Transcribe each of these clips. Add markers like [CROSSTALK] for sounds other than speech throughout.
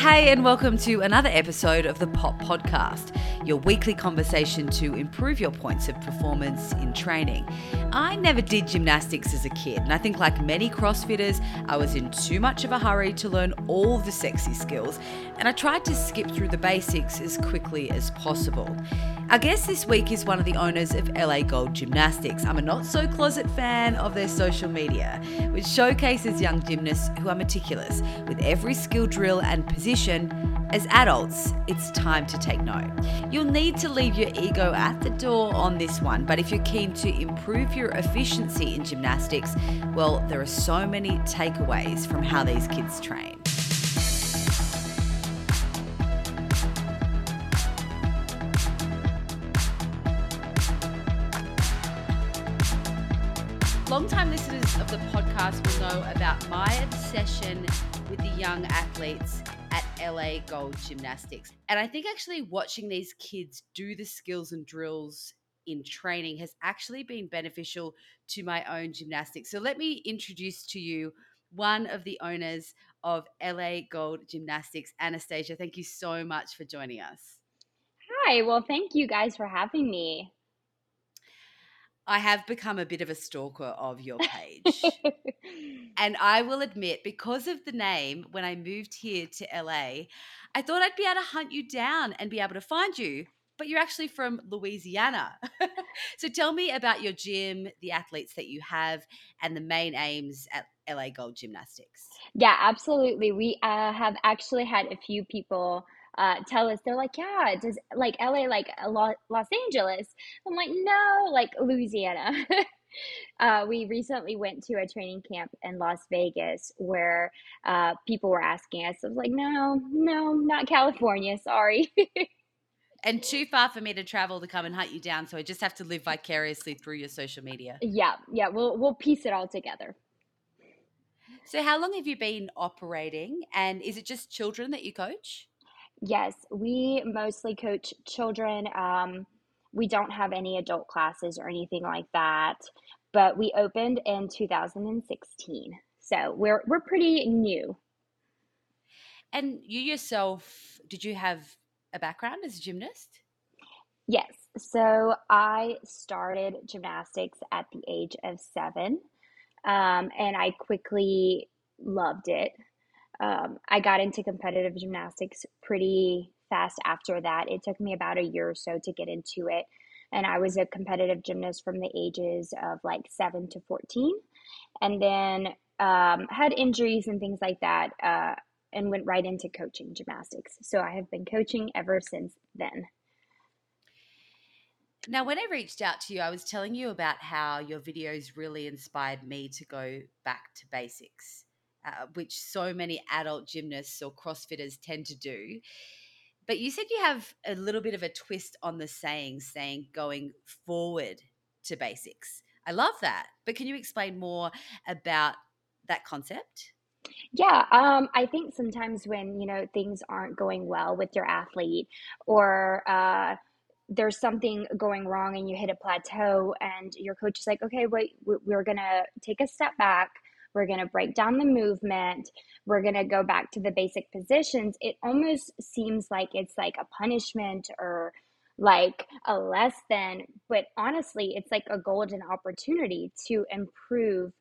Hey, and welcome to another episode of the Pop Podcast, your weekly conversation to improve your points of performance in training. I never did gymnastics as a kid, and I think, like many CrossFitters, I was in too much of a hurry to learn all the sexy skills, and I tried to skip through the basics as quickly as possible. Our guest this week is one of the owners of LA Gold Gymnastics. I'm a not so closet fan of their social media, which showcases young gymnasts who are meticulous with every skill drill and position. As adults, it's time to take note. You'll need to leave your ego at the door on this one, but if you're keen to improve your efficiency in gymnastics, well, there are so many takeaways from how these kids train. Long-time listeners of the podcast will know about my obsession with the young athletes at LA Gold Gymnastics. And I think actually watching these kids do the skills and drills in training has actually been beneficial to my own gymnastics. So let me introduce to you one of the owners of LA Gold Gymnastics, Anastasia. Thank you so much for joining us. Hi, well, thank you guys for having me. I have become a bit of a stalker of your page. [LAUGHS] and I will admit, because of the name, when I moved here to LA, I thought I'd be able to hunt you down and be able to find you. But you're actually from Louisiana. [LAUGHS] so tell me about your gym, the athletes that you have, and the main aims at LA Gold Gymnastics. Yeah, absolutely. We uh, have actually had a few people uh, tell us they're like, yeah, does like LA like Los Angeles? I'm like, no, like Louisiana. [LAUGHS] uh, we recently went to a training camp in Las Vegas where uh, people were asking us. I was like, no, no, not California. Sorry. [LAUGHS] and too far for me to travel to come and hunt you down, so I just have to live vicariously through your social media. Yeah, yeah, we'll we'll piece it all together. So, how long have you been operating, and is it just children that you coach? Yes, we mostly coach children. Um, we don't have any adult classes or anything like that, but we opened in 2016. So we're we're pretty new. And you yourself, did you have a background as a gymnast? Yes. So I started gymnastics at the age of seven, um, and I quickly loved it um, I got into competitive gymnastics pretty fast after that. It took me about a year or so to get into it. And I was a competitive gymnast from the ages of like seven to 14. And then um, had injuries and things like that uh, and went right into coaching gymnastics. So I have been coaching ever since then. Now, when I reached out to you, I was telling you about how your videos really inspired me to go back to basics uh, which so many adult gymnasts or CrossFitters tend to do. But you said you have a little bit of a twist on the saying, saying going forward to basics. I love that. But can you explain more about that concept? Yeah, um, I think sometimes when you know things aren't going well with your athlete, or uh, there's something going wrong and you hit a plateau, and your coach is like, "Okay, wait, we're gonna take a step back we're going to break down the movement. We're going to go back to the basic positions. It almost seems like it's like a punishment or like a less than, but honestly, it's like a golden opportunity to improve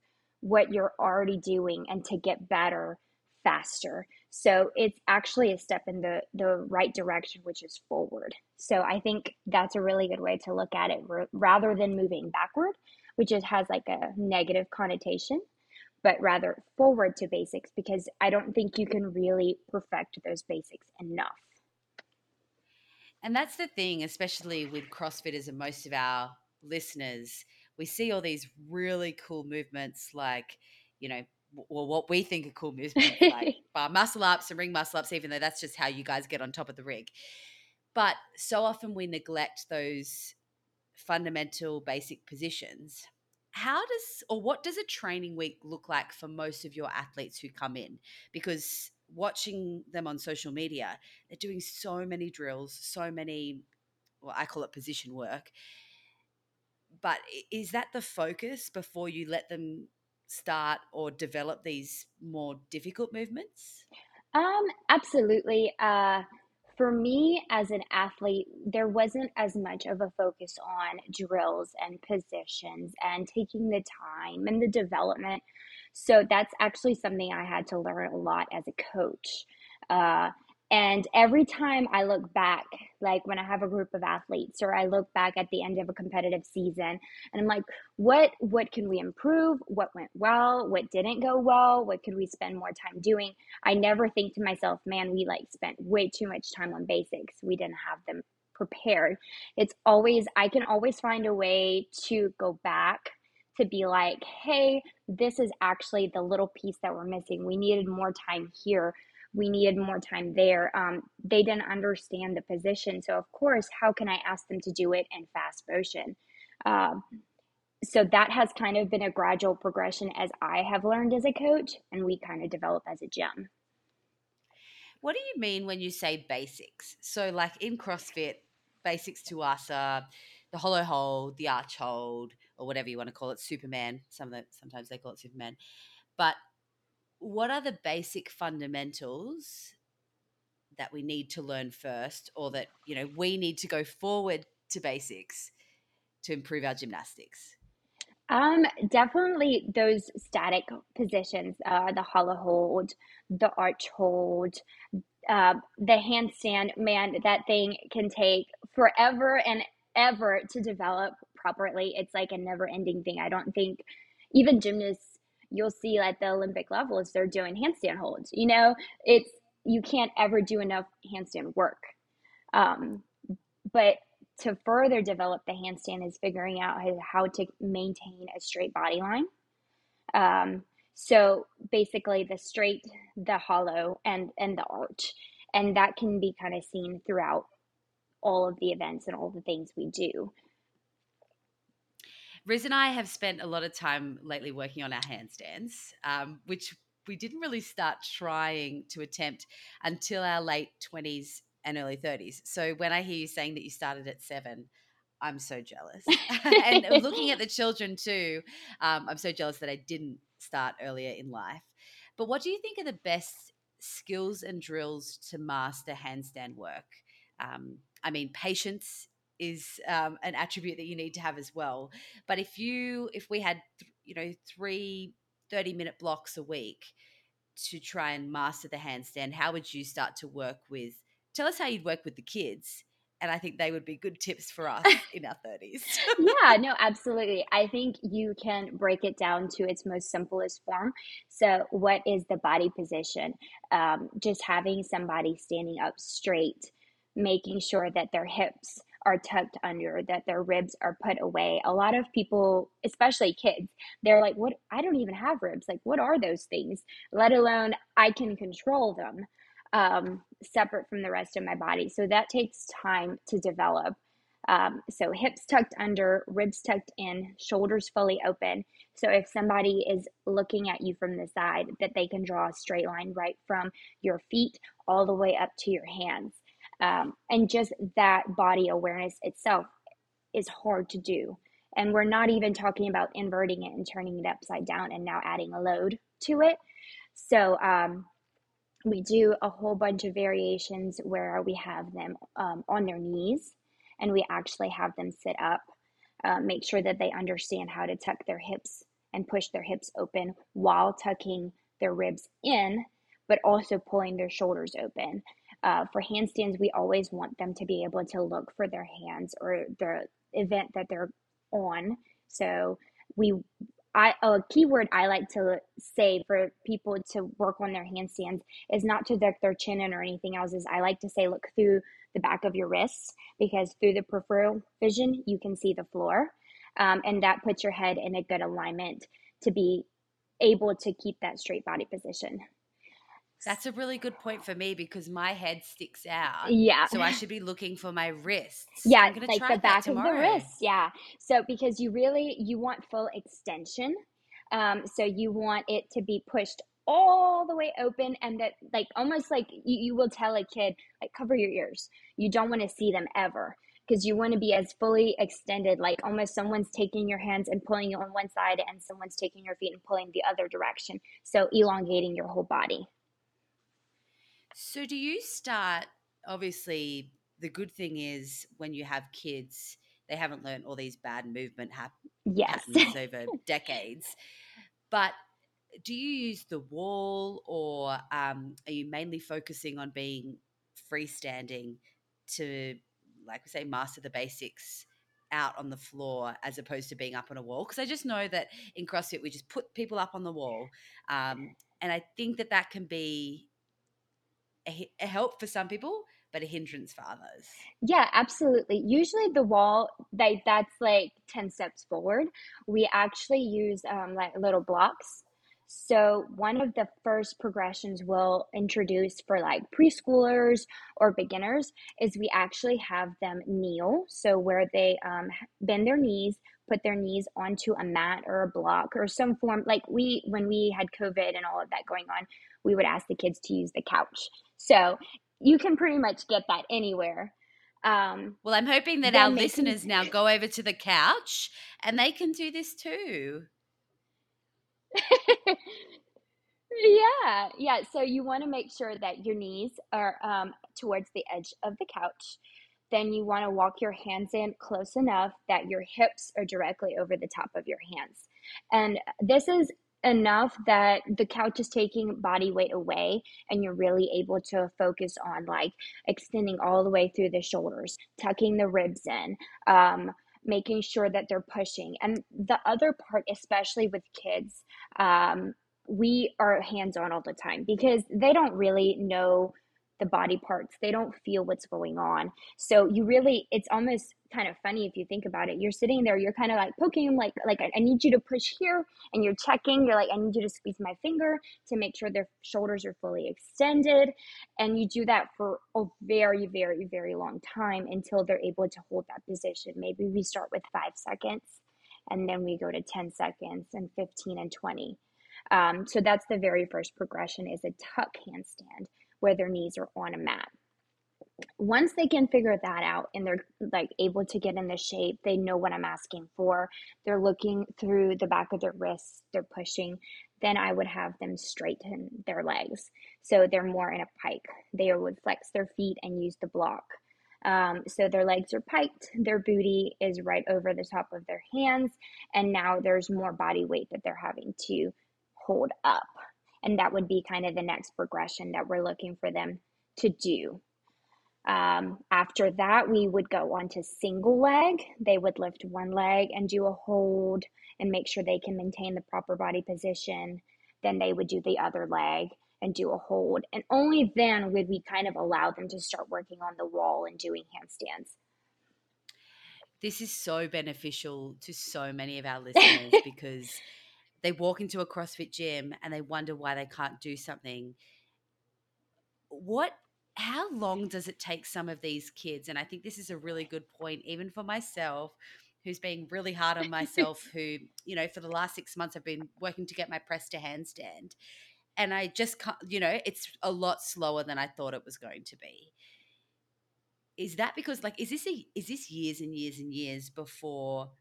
what you're already doing and to get better faster. So it's actually a step in the, the right direction, which is forward. So I think that's a really good way to look at it rather than moving backward, which it has like a negative connotation but rather forward to basics because I don't think you can really perfect those basics enough. And that's the thing, especially with CrossFitters and most of our listeners, we see all these really cool movements like, you know, well, what we think are cool movements like [LAUGHS] bar muscle ups and ring muscle ups, even though that's just how you guys get on top of the rig. But so often we neglect those fundamental basic positions how does or what does a training week look like for most of your athletes who come in? Because watching them on social media they're doing so many drills so many well i call it position work. But is that the focus before you let them start or develop these more difficult movements? Um, absolutely. Uh, for me as an athlete, there wasn't as much of a focus on drills and positions and taking the time and the development. So that's actually something I had to learn a lot as a coach. Uh, and every time I look back, like when I have a group of athletes or I look back at the end of a competitive season and I'm like, what what can we improve? What went well? What didn't go well? What could we spend more time doing? I never think to myself, man, we like spent way too much time on basics. We didn't have them prepared. It's always I can always find a way to go back to be like, hey, this is actually the little piece that we're missing. We needed more time here we needed more time there. Um, they didn't understand the position. So, of course, how can I ask them to do it in fast motion? Um, so, that has kind of been a gradual progression as I have learned as a coach, and we kind of develop as a gym. What do you mean when you say basics? So, like in CrossFit, basics to us are the hollow hold, the arch hold, or whatever you want to call it, Superman. Some of the, sometimes they call it Superman. But what are the basic fundamentals that we need to learn first or that you know we need to go forward to basics to improve our gymnastics? Um definitely those static positions uh the hollow hold the arch hold uh, the handstand man that thing can take forever and ever to develop properly. It's like a never ending thing. I don't think even gymnasts you'll see at the Olympic levels they're doing handstand holds. You know, it's you can't ever do enough handstand work. Um, but to further develop the handstand is figuring out how to maintain a straight body line. Um, so basically, the straight, the hollow, and and the arch, and that can be kind of seen throughout all of the events and all the things we do. Riz and I have spent a lot of time lately working on our handstands, um, which we didn't really start trying to attempt until our late 20s and early 30s. So when I hear you saying that you started at seven, I'm so jealous. [LAUGHS] and looking at the [LAUGHS] children too, um, I'm so jealous that I didn't start earlier in life. But what do you think are the best skills and drills to master handstand work? Um, I mean, patience is um, an attribute that you need to have as well. But if you, if we had, th- you know, three 30 minute blocks a week to try and master the handstand, how would you start to work with? Tell us how you'd work with the kids. And I think they would be good tips for us [LAUGHS] in our 30s. yeah, [LAUGHS] no, absolutely. I think you can break it down to its most simplest form. So, what is the body position? Um, just having somebody standing up straight, making sure that their hips are tucked under, that their ribs are put away. A lot of people, especially kids, they're like, What? I don't even have ribs. Like, what are those things? Let alone I can control them um, separate from the rest of my body. So that takes time to develop. Um, so hips tucked under, ribs tucked in, shoulders fully open. So if somebody is looking at you from the side, that they can draw a straight line right from your feet all the way up to your hands. Um, and just that body awareness itself is hard to do. And we're not even talking about inverting it and turning it upside down and now adding a load to it. So um, we do a whole bunch of variations where we have them um, on their knees and we actually have them sit up, uh, make sure that they understand how to tuck their hips and push their hips open while tucking their ribs in, but also pulling their shoulders open. Uh, for handstands, we always want them to be able to look for their hands or the event that they're on. So we, I a keyword I like to say for people to work on their handstands is not to duck their chin in or anything else. Is I like to say look through the back of your wrists because through the peripheral vision you can see the floor, um, and that puts your head in a good alignment to be able to keep that straight body position. That's a really good point for me because my head sticks out. Yeah. So I should be looking for my wrists. Yeah, I'm gonna like the back of the wrist. Yeah. So because you really you want full extension. Um, so you want it to be pushed all the way open and that like almost like you, you will tell a kid like cover your ears. You don't want to see them ever because you want to be as fully extended like almost someone's taking your hands and pulling you on one side and someone's taking your feet and pulling the other direction. So elongating your whole body. So, do you start? Obviously, the good thing is when you have kids, they haven't learned all these bad movement hap- Yes. patterns over decades. But do you use the wall or um, are you mainly focusing on being freestanding to, like we say, master the basics out on the floor as opposed to being up on a wall? Because I just know that in CrossFit, we just put people up on the wall. Um, and I think that that can be a, help for some people, but a hindrance for others. Yeah, absolutely. Usually the wall like that's like 10 steps forward. We actually use um, like little blocks. So one of the first progressions we'll introduce for like preschoolers or beginners is we actually have them kneel. So where they um, bend their knees, put their knees onto a mat or a block or some form like we when we had COVID and all of that going on, we would ask the kids to use the couch. So you can pretty much get that anywhere. Um, Well, I'm hoping that our they can- listeners now go over to the couch and they can do this too. Yeah, yeah. So you want to make sure that your knees are um, towards the edge of the couch. Then you want to walk your hands in close enough that your hips are directly over the top of your hands. And this is enough that the couch is taking body weight away and you're really able to focus on like extending all the way through the shoulders, tucking the ribs in, um, making sure that they're pushing. And the other part, especially with kids, um, we are hands on all the time because they don't really know the body parts. They don't feel what's going on. So you really, it's almost kind of funny if you think about it. You're sitting there, you're kind of like poking them, like, like I, I need you to push here, and you're checking. You're like, I need you to squeeze my finger to make sure their shoulders are fully extended, and you do that for a very, very, very long time until they're able to hold that position. Maybe we start with five seconds, and then we go to ten seconds, and fifteen, and twenty. Um, so that's the very first progression is a tuck handstand where their knees are on a mat. Once they can figure that out and they're like able to get in the shape, they know what I'm asking for. They're looking through the back of their wrists, they're pushing. Then I would have them straighten their legs. So they're more in a pike. They would flex their feet and use the block. Um, so their legs are piked, their booty is right over the top of their hands, and now there's more body weight that they're having to hold up. And that would be kind of the next progression that we're looking for them to do. Um, after that, we would go on to single leg. They would lift one leg and do a hold and make sure they can maintain the proper body position. Then they would do the other leg and do a hold. And only then would we kind of allow them to start working on the wall and doing handstands. This is so beneficial to so many of our listeners [LAUGHS] because they walk into a CrossFit gym and they wonder why they can't do something. What how long does it take some of these kids? And I think this is a really good point, even for myself, who's being really hard on myself, [LAUGHS] who, you know, for the last six months I've been working to get my press to handstand. And I just can't, you know, it's a lot slower than I thought it was going to be. Is that because like is this a is this years and years and years before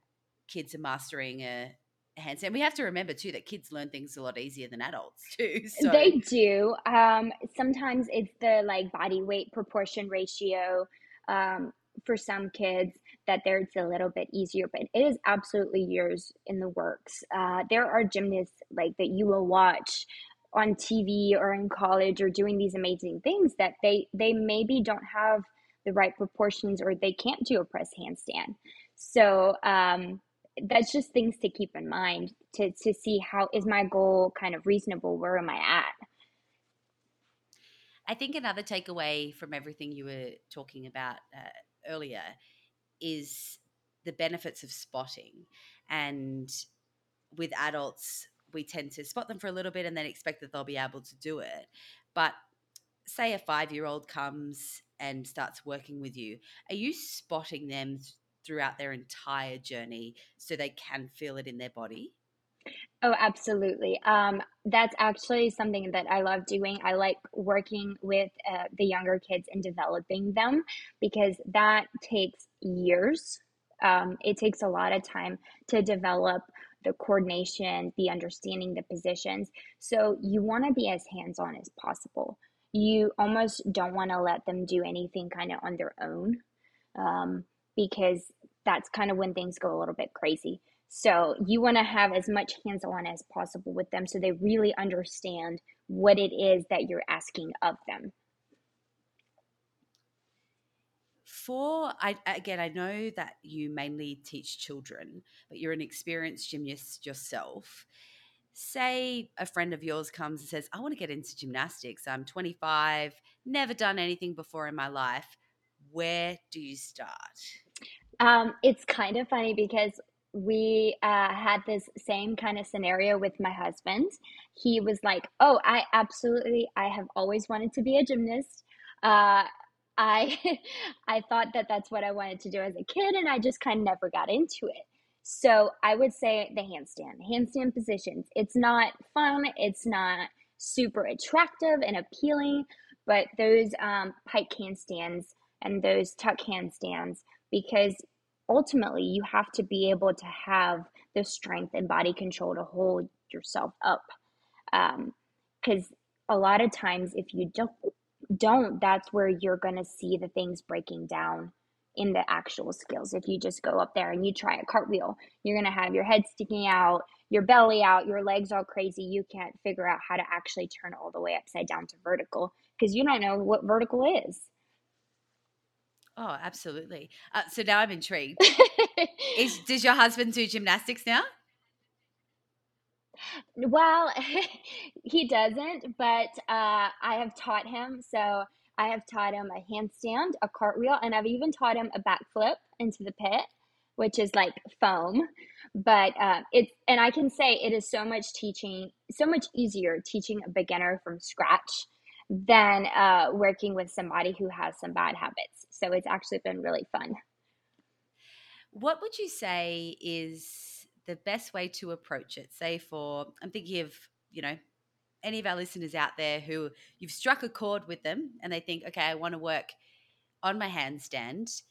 kids are mastering a, a handstand? We have to remember too that kids learn things a lot easier than adults [LAUGHS] too. So They do. Um, sometimes it's the like body weight proportion ratio. Um, for some kids, that there it's a little bit easier, but it is absolutely years in the works. Uh, there are gymnasts like that you will watch on TV or in college or doing these amazing things that they they maybe don't have the right proportions or they can't do a press handstand. So um, that's just things to keep in mind to to see how is my goal kind of reasonable where am i at I think another takeaway from everything you were talking about uh, earlier is the benefits of spotting. And with adults, we tend to spot them for a little bit and then expect that they'll be able to do it. But say a five year old comes and starts working with you, are you spotting them th- throughout their entire journey so they can feel it in their body? oh absolutely. Um, that's actually something that i love doing. I like working with uh, the younger kids and developing them because that takes years. Um, it takes a lot of time to develop the coordination the understanding the positions. So you want to be as hands-on as possible. You almost don't want to let them do anything kind of on their own um, because that's kind of when things go a little bit crazy. So you want to have as much hands on as possible with them so they really understand what it is that you're asking of them. For I again, I know that you mainly teach children, but you're an experienced gymnast yourself. Say a friend of yours comes and says, "I want to get into gymnastics. I'm 25, never done anything before in my life. Where do you start?" Um, it's kind of funny because we uh, had this same kind of scenario with my husband. He was like, "Oh, I absolutely, I have always wanted to be a gymnast. Uh, I, [LAUGHS] I thought that that's what I wanted to do as a kid, and I just kind of never got into it." So I would say the handstand, handstand positions. It's not fun. It's not super attractive and appealing, but those um, pike handstands and those tuck handstands because ultimately you have to be able to have the strength and body control to hold yourself up. Because um, a lot of times if you don't don't that's where you're going to see the things breaking down in the actual skills. If you just go up there and you try a cartwheel you're going to have your head sticking out your belly out your legs all crazy. You can't figure out how to actually turn all the way upside down to vertical because you don't know what vertical is Oh, absolutely. Uh, so now I'm intrigued. [LAUGHS] Is, does your husband do gymnastics now? Well, [LAUGHS] he doesn't, but uh, I have taught him. So I have taught him a handstand, a cartwheel, and I've even taught him a backflip into the pit, which is like foam. But uh, it's, and I can say it is so much teaching, so much easier teaching a beginner from scratch than uh, working with somebody who has some bad habits. So it's actually been really fun. What would you say is the best way to approach it? Say, for I'm thinking of, you know, any of our listeners out there who you've struck a chord with them and they think, okay, I want to work on my handstand.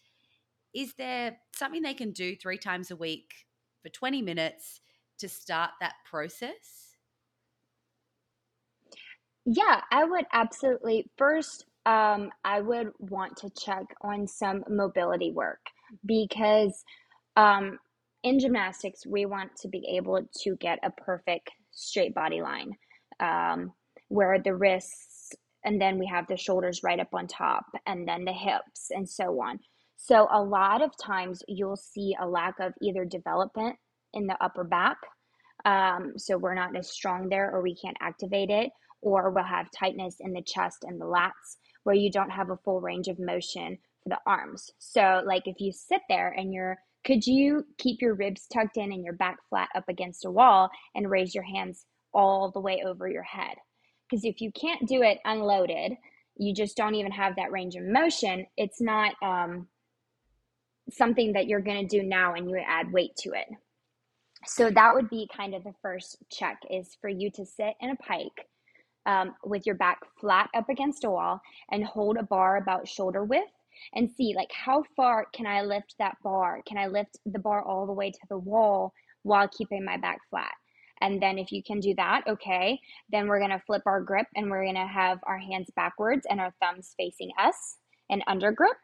Is there something they can do three times a week for 20 minutes to start that process? Yeah, I would absolutely. First, um, I would want to check on some mobility work because um, in gymnastics, we want to be able to get a perfect straight body line um, where the wrists and then we have the shoulders right up on top and then the hips and so on. So, a lot of times you'll see a lack of either development in the upper back. Um, so, we're not as strong there or we can't activate it or will have tightness in the chest and the lats where you don't have a full range of motion for the arms. So, like if you sit there and you're, could you keep your ribs tucked in and your back flat up against a wall and raise your hands all the way over your head? Because if you can't do it unloaded, you just don't even have that range of motion, it's not um, something that you're going to do now and you add weight to it. So that would be kind of the first check is for you to sit in a pike um, with your back flat up against a wall and hold a bar about shoulder width and see like how far can I lift that bar? Can I lift the bar all the way to the wall while keeping my back flat? And then if you can do that, okay, then we're gonna flip our grip and we're gonna have our hands backwards and our thumbs facing us and under grip.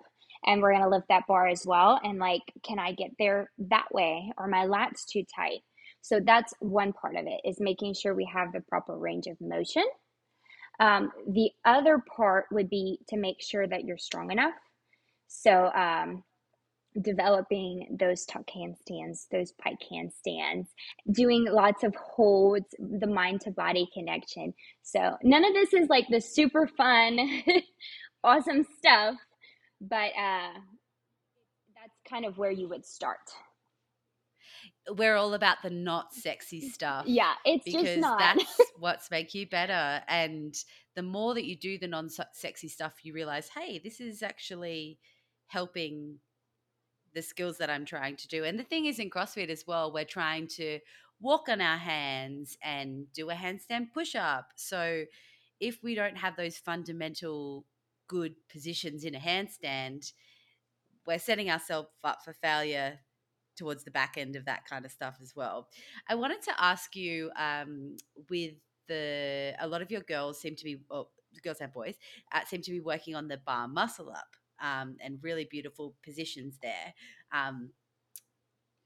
And we're gonna lift that bar as well. And like, can I get there that way? Or my lats too tight? So that's one part of it is making sure we have the proper range of motion um, the other part would be to make sure that you're strong enough. So, um, developing those tuck handstands, those pike handstands, doing lots of holds, the mind to body connection. So, none of this is like the super fun, [LAUGHS] awesome stuff, but uh, that's kind of where you would start we're all about the not [LAUGHS] sexy stuff. Yeah, it's just not. that's [LAUGHS] what's make you better. And the more that you do the non sexy stuff, you realize, hey, this is actually helping the skills that I'm trying to do. And the thing is, in CrossFit as well, we're trying to walk on our hands and do a handstand push up. So if we don't have those fundamental good positions in a handstand, we're setting ourselves up for failure towards the back end of that kind of stuff as well. I wanted to ask you um, with the a lot of your girls seem to be well, girls and boys, uh, seem to be working on the bar muscle up um, and really beautiful positions there. Um,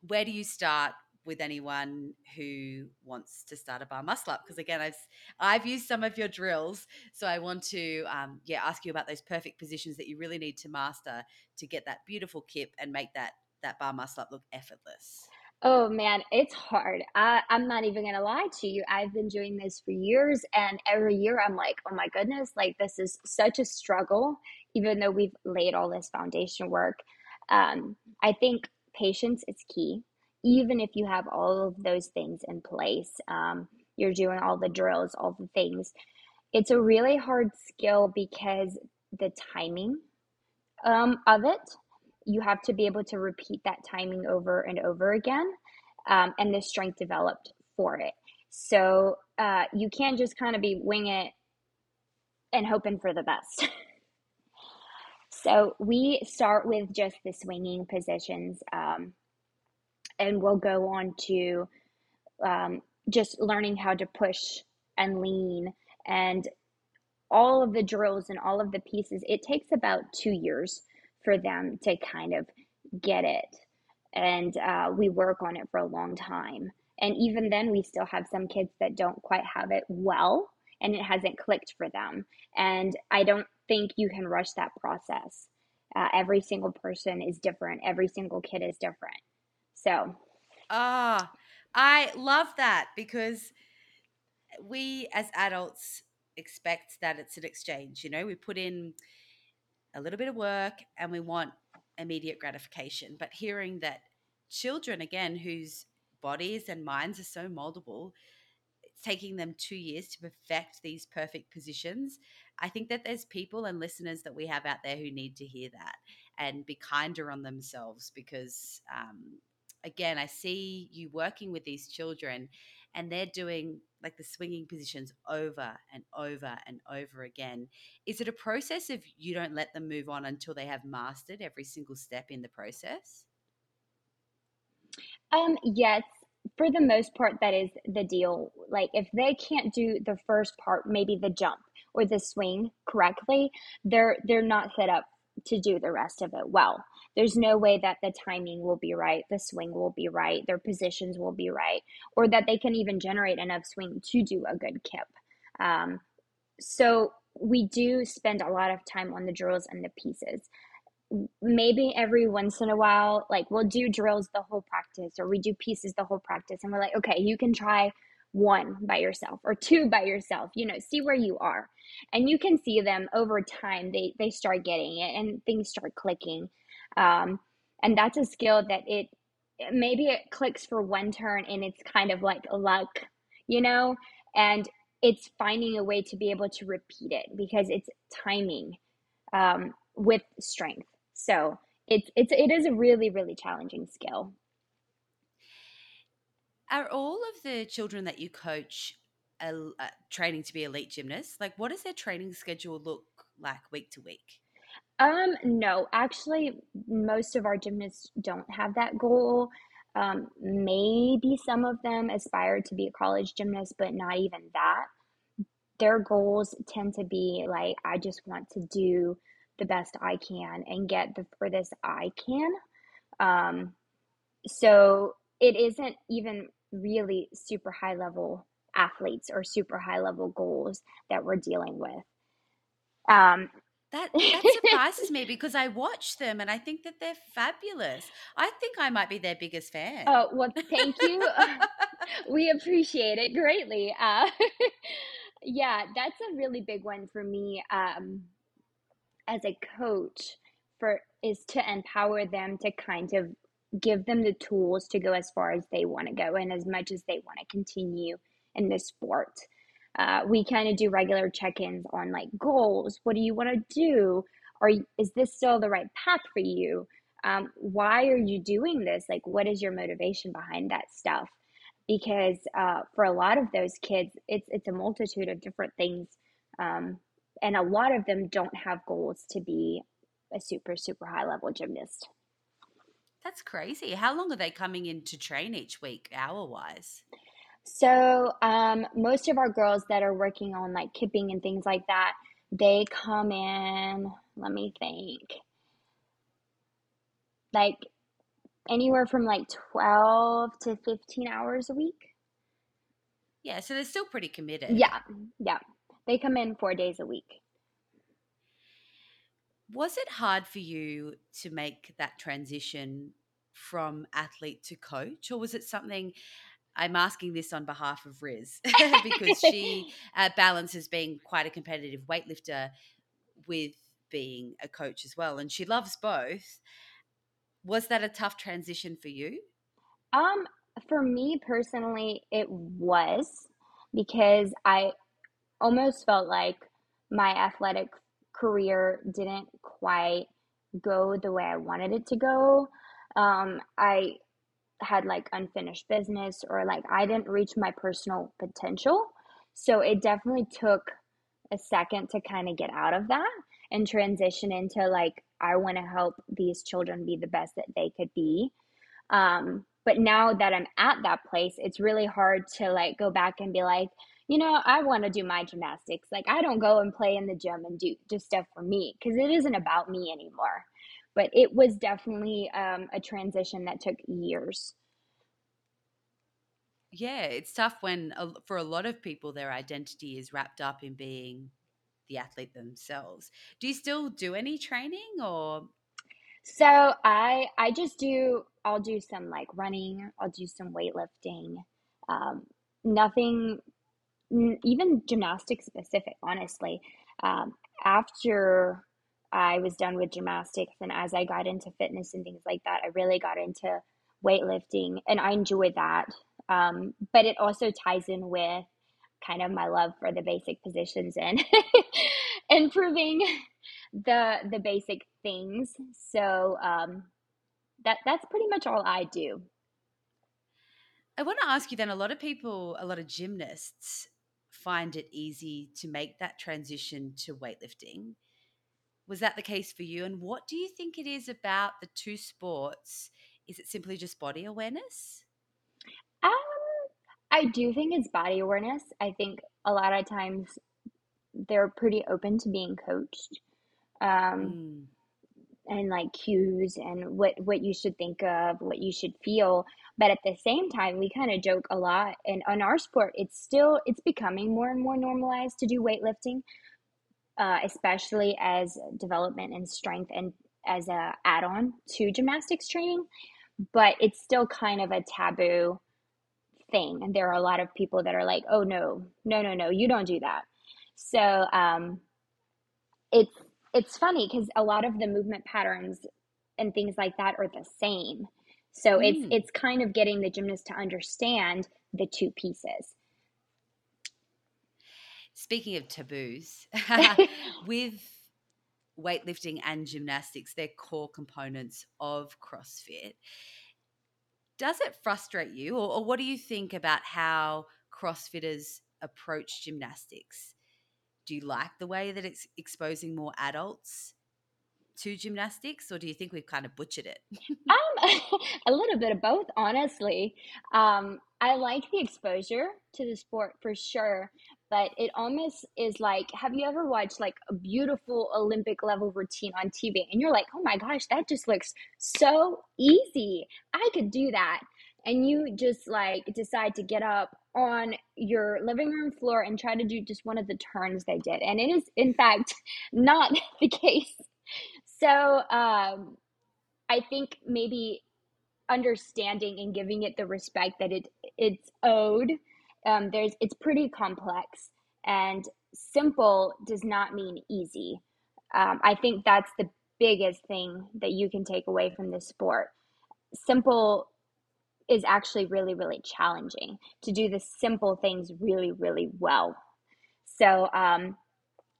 where do you start with anyone who wants to start a bar muscle up because again i've i've used some of your drills so i want to um, yeah ask you about those perfect positions that you really need to master to get that beautiful kip and make that that bar muscle up look effortless Oh man, it's hard. I, I'm not even gonna lie to you. I've been doing this for years, and every year I'm like, oh my goodness, like this is such a struggle, even though we've laid all this foundation work. Um, I think patience is key. Even if you have all of those things in place, um, you're doing all the drills, all the things. It's a really hard skill because the timing um, of it you have to be able to repeat that timing over and over again um, and the strength developed for it. So uh, you can't just kind of be wing it and hoping for the best. [LAUGHS] So we start with just the swinging positions um, and we'll go on to um, just learning how to push and lean and all of the drills and all of the pieces it takes about two years for them to kind of get it. And uh, we work on it for a long time. And even then, we still have some kids that don't quite have it well and it hasn't clicked for them. And I don't think you can rush that process. Uh, every single person is different, every single kid is different. So, ah, oh, I love that because we as adults expect that it's an exchange. You know, we put in a little bit of work and we want immediate gratification. But hearing that children, again, whose bodies and minds are so moldable, it's taking them two years to perfect these perfect positions. I think that there's people and listeners that we have out there who need to hear that and be kinder on themselves because, um, again, I see you working with these children and they're doing like the swinging positions over and over and over again. Is it a process of you don't let them move on until they have mastered every single step in the process? Um, yes, for the most part, that is the deal. Like if they can't do the first part, maybe the jump or the swing correctly, they're they're not set up to do the rest of it well. There's no way that the timing will be right, the swing will be right, their positions will be right, or that they can even generate enough swing to do a good kip. Um, so we do spend a lot of time on the drills and the pieces. Maybe every once in a while, like we'll do drills the whole practice, or we do pieces the whole practice, and we're like, okay, you can try one by yourself or two by yourself you know see where you are and you can see them over time they they start getting it and things start clicking um, and that's a skill that it maybe it clicks for one turn and it's kind of like luck you know and it's finding a way to be able to repeat it because it's timing um, with strength so it's it's it is a really really challenging skill are all of the children that you coach uh, training to be elite gymnasts? Like, what does their training schedule look like week to week? Um, no, actually, most of our gymnasts don't have that goal. Um, maybe some of them aspire to be a college gymnast, but not even that. Their goals tend to be like, I just want to do the best I can and get the furthest I can. Um, so it isn't even really super high level athletes or super high level goals that we're dealing with. Um, that that [LAUGHS] surprises me because I watch them and I think that they're fabulous. I think I might be their biggest fan. Oh well, thank you. [LAUGHS] we appreciate it greatly. Uh, [LAUGHS] yeah, that's a really big one for me um, as a coach. For is to empower them to kind of give them the tools to go as far as they want to go and as much as they want to continue in this sport. Uh, we kind of do regular check-ins on like goals. What do you want to do? Are is this still the right path for you? Um, why are you doing this? Like, what is your motivation behind that stuff? Because uh, for a lot of those kids, it's it's a multitude of different things, um, and a lot of them don't have goals to be a super super high level gymnast. That's crazy. How long are they coming in to train each week, hour wise? So, um, most of our girls that are working on like kipping and things like that, they come in, let me think, like anywhere from like 12 to 15 hours a week. Yeah, so they're still pretty committed. Yeah, yeah. They come in four days a week. Was it hard for you to make that transition from athlete to coach, or was it something? I'm asking this on behalf of Riz [LAUGHS] [LAUGHS] because she uh, balances being quite a competitive weightlifter with being a coach as well, and she loves both. Was that a tough transition for you? Um, for me personally, it was because I almost felt like my athletic career didn't quite go the way I wanted it to go. Um, I had like unfinished business or like I didn't reach my personal potential. So it definitely took a second to kind of get out of that and transition into like, I want to help these children be the best that they could be. Um, but now that I'm at that place, it's really hard to like go back and be like, you know, I want to do my gymnastics. Like I don't go and play in the gym and do just stuff for me because it isn't about me anymore. But it was definitely um, a transition that took years. Yeah, it's tough when for a lot of people their identity is wrapped up in being the athlete themselves. Do you still do any training or so I I just do I'll do some like running, I'll do some weightlifting. Um, nothing even gymnastics specific, honestly. Um, after I was done with gymnastics and as I got into fitness and things like that, I really got into weightlifting and I enjoyed that. Um, but it also ties in with kind of my love for the basic positions and [LAUGHS] improving the the basic things. So um, that that's pretty much all I do. I want to ask you then. A lot of people, a lot of gymnasts, find it easy to make that transition to weightlifting. Was that the case for you? And what do you think it is about the two sports? Is it simply just body awareness? Um, I do think it's body awareness. I think a lot of times they're pretty open to being coached. Um, mm. and like cues and what what you should think of, what you should feel. But at the same time, we kind of joke a lot. And on our sport, it's still it's becoming more and more normalized to do weightlifting, uh, especially as development and strength and as a add-on to gymnastics training. But it's still kind of a taboo thing. And there are a lot of people that are like, oh, no, no, no, no, you don't do that. So um, it's, it's funny because a lot of the movement patterns and things like that are the same. So mm. it's it's kind of getting the gymnast to understand the two pieces. Speaking of taboos, [LAUGHS] [LAUGHS] with weightlifting and gymnastics, they're core components of CrossFit does it frustrate you, or, or what do you think about how CrossFitters approach gymnastics? Do you like the way that it's exposing more adults to gymnastics, or do you think we've kind of butchered it? um, [LAUGHS] a little bit of both, honestly. Um, I like the exposure to the sport for sure, but it almost is like have you ever watched like a beautiful olympic level routine on tv and you're like oh my gosh that just looks so easy. I could do that. And you just like decide to get up on your living room floor and try to do just one of the turns they did. And it is in fact [LAUGHS] not [LAUGHS] the case. So um i think maybe understanding and giving it the respect that it it's owed um, there's it's pretty complex and simple does not mean easy. Um, i think that's the biggest thing that you can take away from this sport. Simple is actually really really challenging to do the simple things really really well. So um,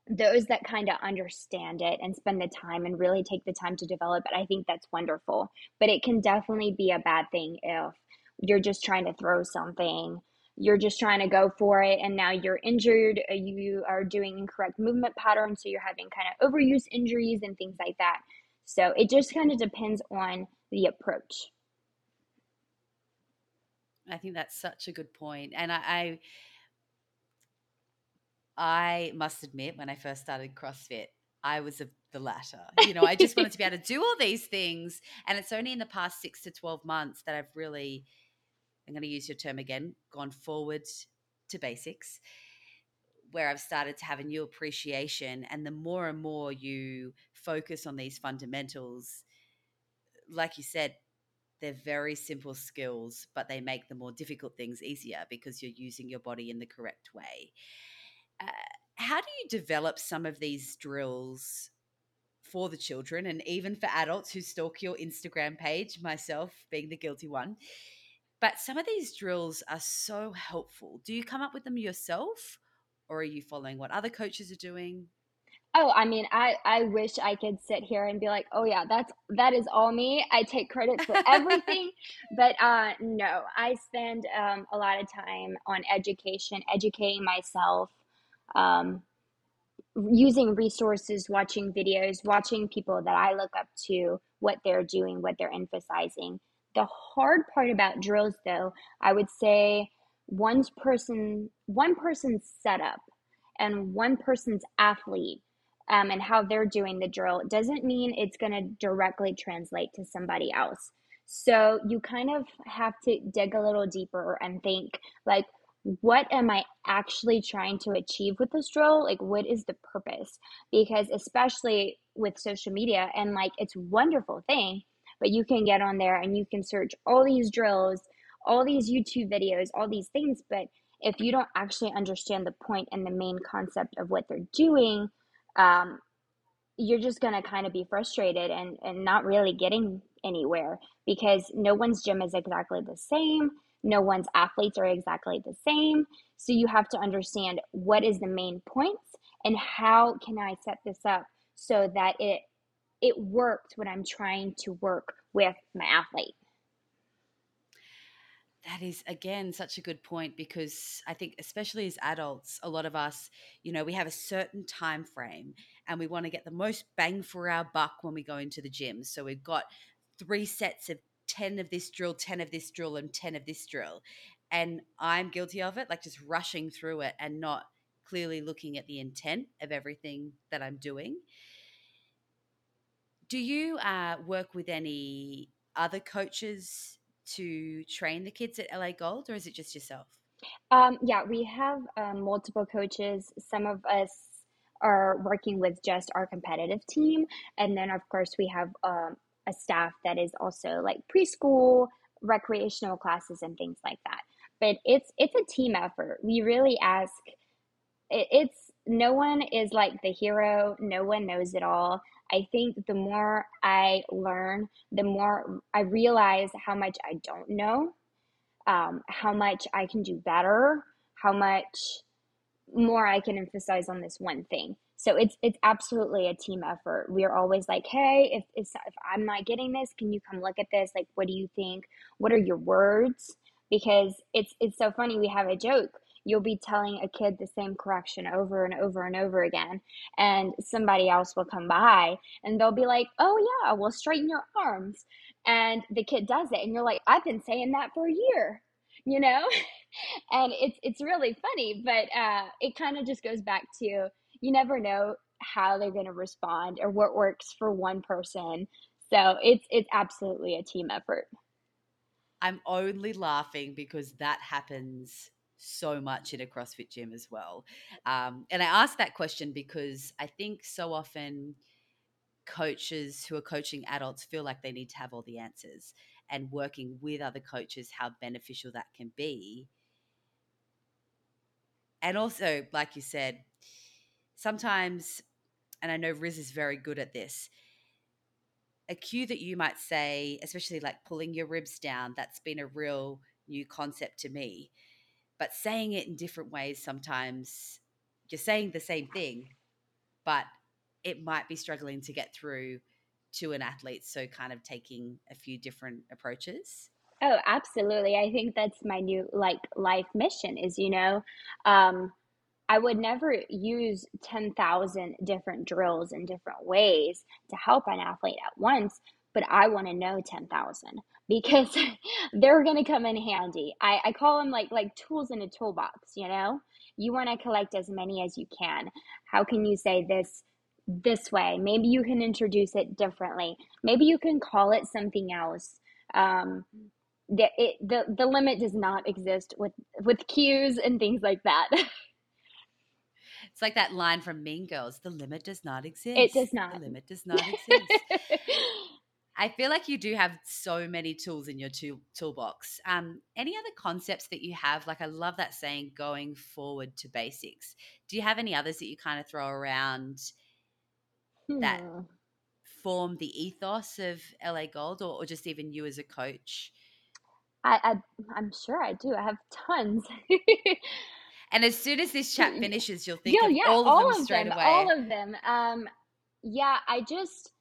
those that kind of understand it and spend the time and really take the time to develop it i think that's wonderful. But it can definitely be a bad thing if you're just trying to throw something you're just trying to go for it and now you're injured uh, you are doing incorrect movement patterns so you're having kind of overuse injuries and things like that so it just kind of depends on the approach i think that's such a good point and i, I I must admit, when I first started CrossFit, I was a, the latter. You know, I just wanted to be able to do all these things. And it's only in the past six to 12 months that I've really, I'm going to use your term again, gone forward to basics, where I've started to have a new appreciation. And the more and more you focus on these fundamentals, like you said, they're very simple skills, but they make the more difficult things easier because you're using your body in the correct way. Uh, how do you develop some of these drills for the children and even for adults who stalk your Instagram page, myself being the guilty one? But some of these drills are so helpful. Do you come up with them yourself or are you following what other coaches are doing? Oh, I mean, I I wish I could sit here and be like, "Oh yeah, that's that is all me. I take credit for [LAUGHS] everything." but uh no, I spend um a lot of time on education, educating myself, um using resources, watching videos, watching people that I look up to, what they're doing, what they're emphasizing. The hard part about drills though, I would say one person one person's setup and one person's athlete um, and how they're doing the drill doesn't mean it's going to directly translate to somebody else. So you kind of have to dig a little deeper and think like, what am I actually trying to achieve with this drill? Like, what is the purpose? Because especially with social media, and like, it's wonderful thing, but you can get on there and you can search all these drills, all these YouTube videos, all these things. But if you don't actually understand the point and the main concept of what they're doing, um, you're just going to kind of be frustrated and, and not really getting anywhere because no one's gym is exactly the same. No one's athletes are exactly the same. So you have to understand what is the main points and how can I set this up so that it it worked when I'm trying to work with my athlete. That is again such a good point because I think especially as adults a lot of us you know we have a certain time frame and we want to get the most bang for our buck when we go into the gym. So we've got three sets of 10 of this drill 10 of this drill and 10 of this drill. And I'm guilty of it like just rushing through it and not clearly looking at the intent of everything that I'm doing do you uh, work with any other coaches to train the kids at LA Gold, or is it just yourself? Um, yeah, we have um, multiple coaches. Some of us are working with just our competitive team, and then of course we have um, a staff that is also like preschool, recreational classes, and things like that. But it's it's a team effort. We really ask. It, it's no one is like the hero. No one knows it all. I think the more I learn, the more I realize how much I don't know, um, how much I can do better, how much more I can emphasize on this one thing. So it's it's absolutely a team effort. We are always like, hey, if, if if I'm not getting this, can you come look at this? Like, what do you think? What are your words? Because it's it's so funny. We have a joke you'll be telling a kid the same correction over and over and over again. And somebody else will come by and they'll be like, oh, yeah, well, straighten your arms. And the kid does it. And you're like, I've been saying that for a year, you know? [LAUGHS] and it's, it's really funny, but uh, it kind of just goes back to you never know how they're going to respond or what works for one person. So it's it's absolutely a team effort. I'm only laughing because that happens so much in a CrossFit gym as well. Um, and I ask that question because I think so often coaches who are coaching adults feel like they need to have all the answers and working with other coaches, how beneficial that can be. And also, like you said, sometimes, and I know Riz is very good at this, a cue that you might say, especially like pulling your ribs down, that's been a real new concept to me but saying it in different ways sometimes you're saying the same thing but it might be struggling to get through to an athlete so kind of taking a few different approaches. Oh absolutely. I think that's my new like life mission is you know um I would never use 10,000 different drills in different ways to help an athlete at once, but I want to know 10,000 because [LAUGHS] they're going to come in handy. I, I call them like like tools in a toolbox, you know? You want to collect as many as you can. How can you say this this way? Maybe you can introduce it differently. Maybe you can call it something else. Um, the, it, the the limit does not exist with with cues and things like that. [LAUGHS] It's like that line from Mean Girls: "The limit does not exist." It does not. The limit does not exist. [LAUGHS] I feel like you do have so many tools in your tool, toolbox. Um, any other concepts that you have? Like, I love that saying, going forward to basics. Do you have any others that you kind of throw around hmm. that form the ethos of LA Gold or, or just even you as a coach? I, I I'm sure I do. I have tons. [LAUGHS] and as soon as this chat finishes, you'll think of yeah, all of all them of straight them, away. All of them. Um, yeah, I just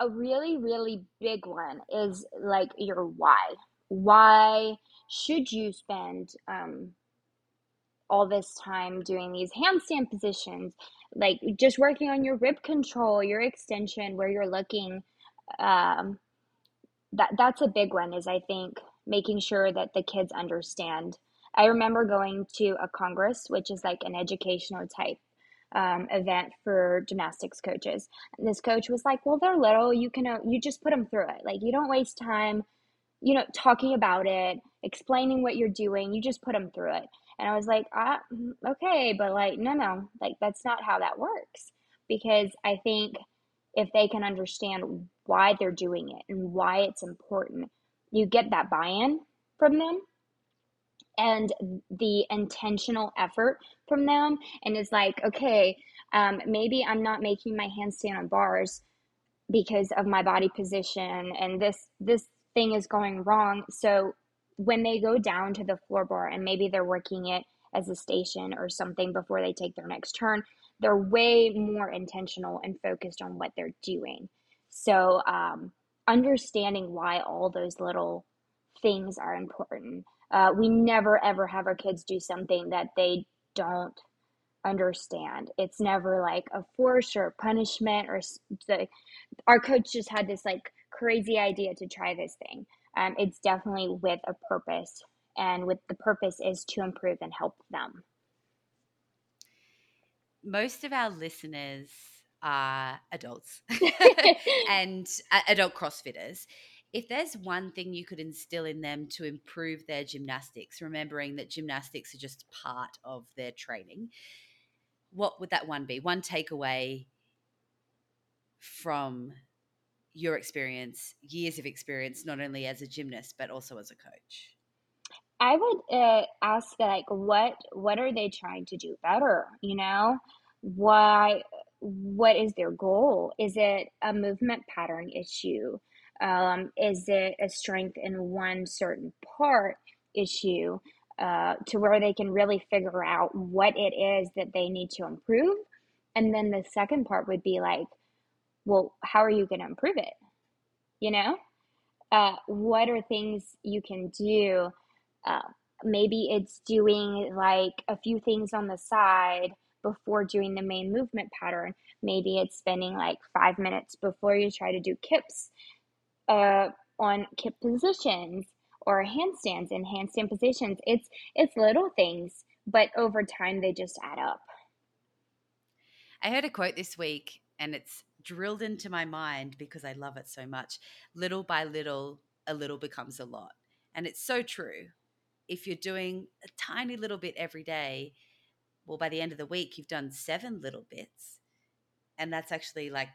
a really, really big one is like your why. Why should you spend um, all this time doing these handstand positions? Like just working on your rib control, your extension, where you're looking. Um, that that's a big one. Is I think making sure that the kids understand. I remember going to a congress, which is like an educational type um, event for gymnastics coaches. And this coach was like, "Well, they're little. You can uh, you just put them through it. Like you don't waste time, you know, talking about it, explaining what you're doing. You just put them through it." And I was like, "Ah, okay, but like, no, no, like that's not how that works." Because I think if they can understand why they're doing it and why it's important, you get that buy-in from them and the intentional effort from them and it's like okay um, maybe i'm not making my handstand on bars because of my body position and this this thing is going wrong. So when they go down to the floor bar and maybe they're working it as a station or something before they take their next turn they're way more intentional and focused on what they're doing. So um, understanding why all those little things are important uh, we never ever have our kids do something that they don't understand. It's never like a force or punishment or the, our coach just had this like crazy idea to try this thing. Um, it's definitely with a purpose, and with the purpose is to improve and help them. Most of our listeners are adults [LAUGHS] [LAUGHS] and uh, adult CrossFitters if there's one thing you could instill in them to improve their gymnastics, remembering that gymnastics are just part of their training, what would that one be? One takeaway from your experience, years of experience, not only as a gymnast but also as a coach? I would uh, ask like, what what are they trying to do better? You know, why? What is their goal? Is it a movement pattern issue? Um, is it a strength in one certain part issue uh, to where they can really figure out what it is that they need to improve? And then the second part would be like, well, how are you going to improve it? You know, uh, what are things you can do? Uh, maybe it's doing like a few things on the side before doing the main movement pattern. Maybe it's spending like five minutes before you try to do kips uh, on kip positions or handstands and handstand positions. It's it's little things, but over time they just add up. I heard a quote this week and it's drilled into my mind because I love it so much. Little by little, a little becomes a lot. And it's so true. If you're doing a tiny little bit every day, well, by the end of the week, you've done seven little bits. And that's actually like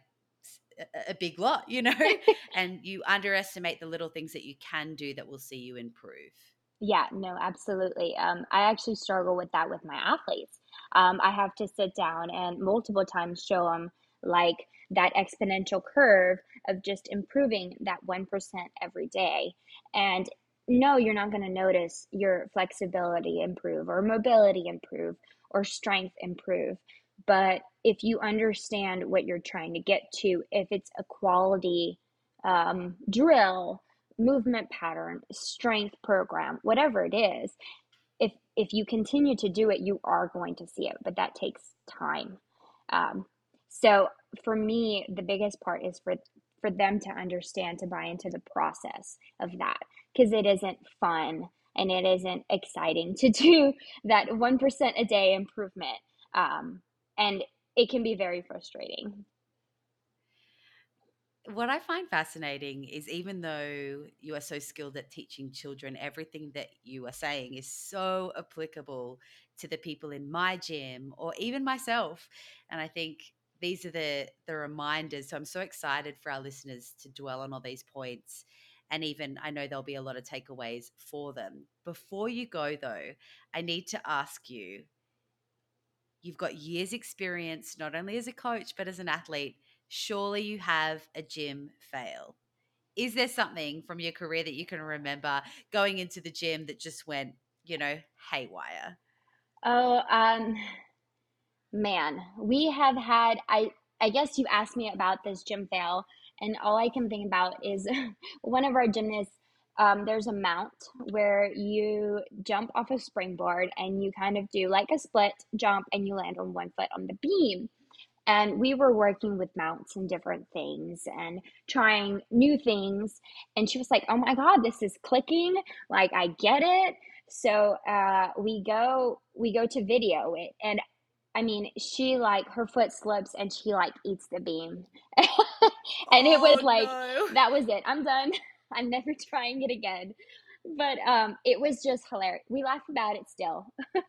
a big lot, you know, [LAUGHS] [LAUGHS] and you underestimate the little things that you can do that will see you improve. Yeah, no, absolutely. Um, I actually struggle with that with my athletes. Um, I have to sit down and multiple times show them like that exponential curve of just improving that 1% every day. And no, you're not going to notice your flexibility improve or mobility improve or strength improve. But if you understand what you're trying to get to, if it's a quality um, drill, movement pattern, strength program, whatever it is, if if you continue to do it, you are going to see it, but that takes time. Um, so for me, the biggest part is for for them to understand to buy into the process of that because it isn't fun and it isn't exciting [LAUGHS] to do that 1% a day improvement um, and it can be very frustrating what I find fascinating is even though you are so skilled at teaching children, everything that you are saying is so applicable to the people in my gym or even myself. And I think these are the the reminders. So I'm so excited for our listeners to dwell on all these points. And even I know there'll be a lot of takeaways for them. Before you go though, I need to ask you, you've got years experience not only as a coach but as an athlete surely you have a gym fail. Is there something from your career that you can remember going into the gym that just went, you know, haywire? Oh, um, man, we have had. I I guess you asked me about this gym fail, and all I can think about is [LAUGHS] one of our gymnasts. Um, there's a mount where you jump off a springboard and you kind of do like a split jump and you land on one foot on the beam. And we were working with mounts and different things and trying new things. And she was like oh my god this is clicking. Like i get it. So uh, we go we go to video it. And i mean she like her foot slips and she like eats the beam. [LAUGHS] And oh, it was oh, like no. that was it. I'm done [LAUGHS] [LAUGHS] i'm never trying it again but um it was just hilarious we laugh about it still [LAUGHS]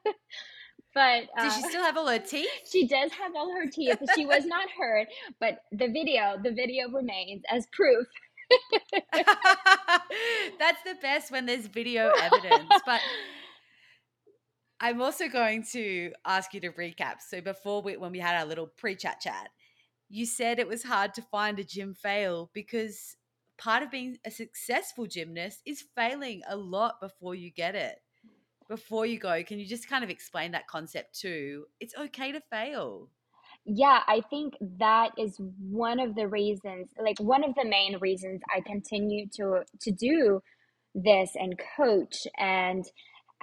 But uh, does she still have all her teeth? [LAUGHS] She does have all her teeth. she was not hurt, but the video, the video remains as proof. That's the best when there's video evidence. But I'm also going to ask you to recap. So before we, when we had our little pre-chat chat, you said it was hard to find a gym fail because part of being a successful gymnast is failing a lot before you get it before you go, can you just kind of explain that concept too? It's okay to fail. Yeah, I think that is one of the reasons, like one of the main reasons I continue to to do this and coach and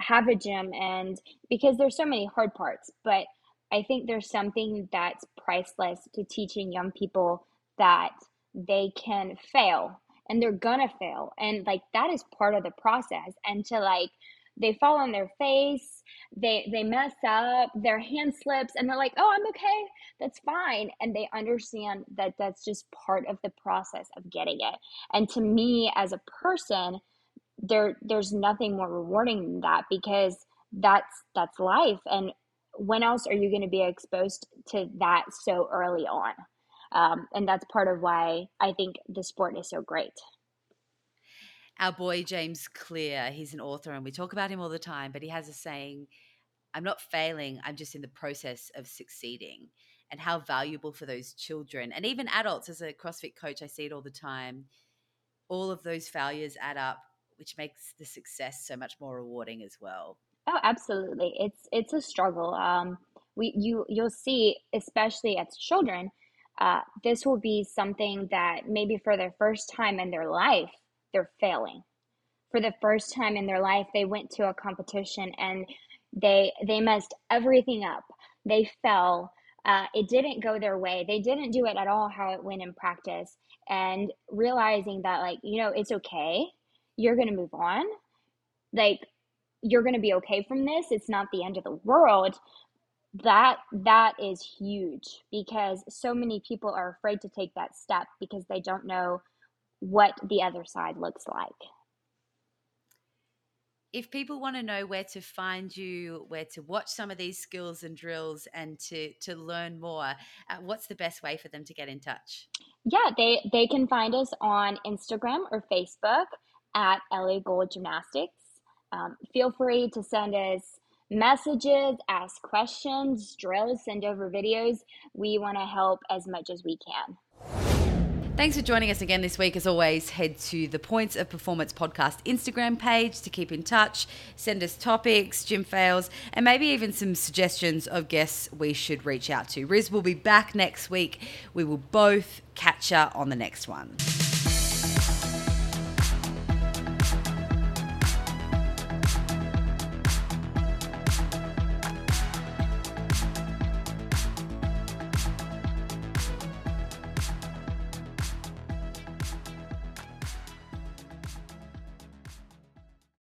have a gym and because there's so many hard parts, but I think there's something that's priceless to teaching young people that they can fail and they're gonna fail. And like that is part of the process. And to like they fall on their face they they mess up their hand slips and they're like oh i'm okay. That's fine. And they understand that that's just part of the process of getting it. And to me as a person there there's nothing more rewarding than that because that's that's life. And when else are you going to be exposed to that so early on um, and that's part of why i think the sport is so great our boy James Clear, he's an author and we talk about him all the time, but he has a saying, I'm not failing, I'm just in the process of succeeding. And how valuable for those children and even adults as a CrossFit coach, I see it all the time. All of those failures add up, which makes the success so much more rewarding as well. Oh, absolutely. It's it's a struggle. Um, we you you'll see, especially as children, uh, this will be something that maybe for their first time in their life they're failing. For the first time in their life, they went to a competition and they they messed everything up. They fell. Uh, it didn't go their way. They didn't do it at all how it went in practice. And realizing that, like, you know, it's okay. You're going to move on. Like, you're going to be okay from this. It's not the end of the world. That that is huge because so many people are afraid to take that step because they don't know what the other side looks like. If people want to know where to find you, where to watch some of these skills and drills, and to to learn more, uh, what's the best way for them to get in touch? Yeah, they they can find us on Instagram or Facebook at LA Gold Gymnastics. Um, feel free to send us messages, ask questions, drills, send over videos. We want to help as much as we can. Thanks for joining us again this week. As always, head to the Points of Performance podcast Instagram page to keep in touch. Send us topics, gym fails, and maybe even some suggestions of guests we should reach out to. Riz will be back next week. We will both catch you on the next one.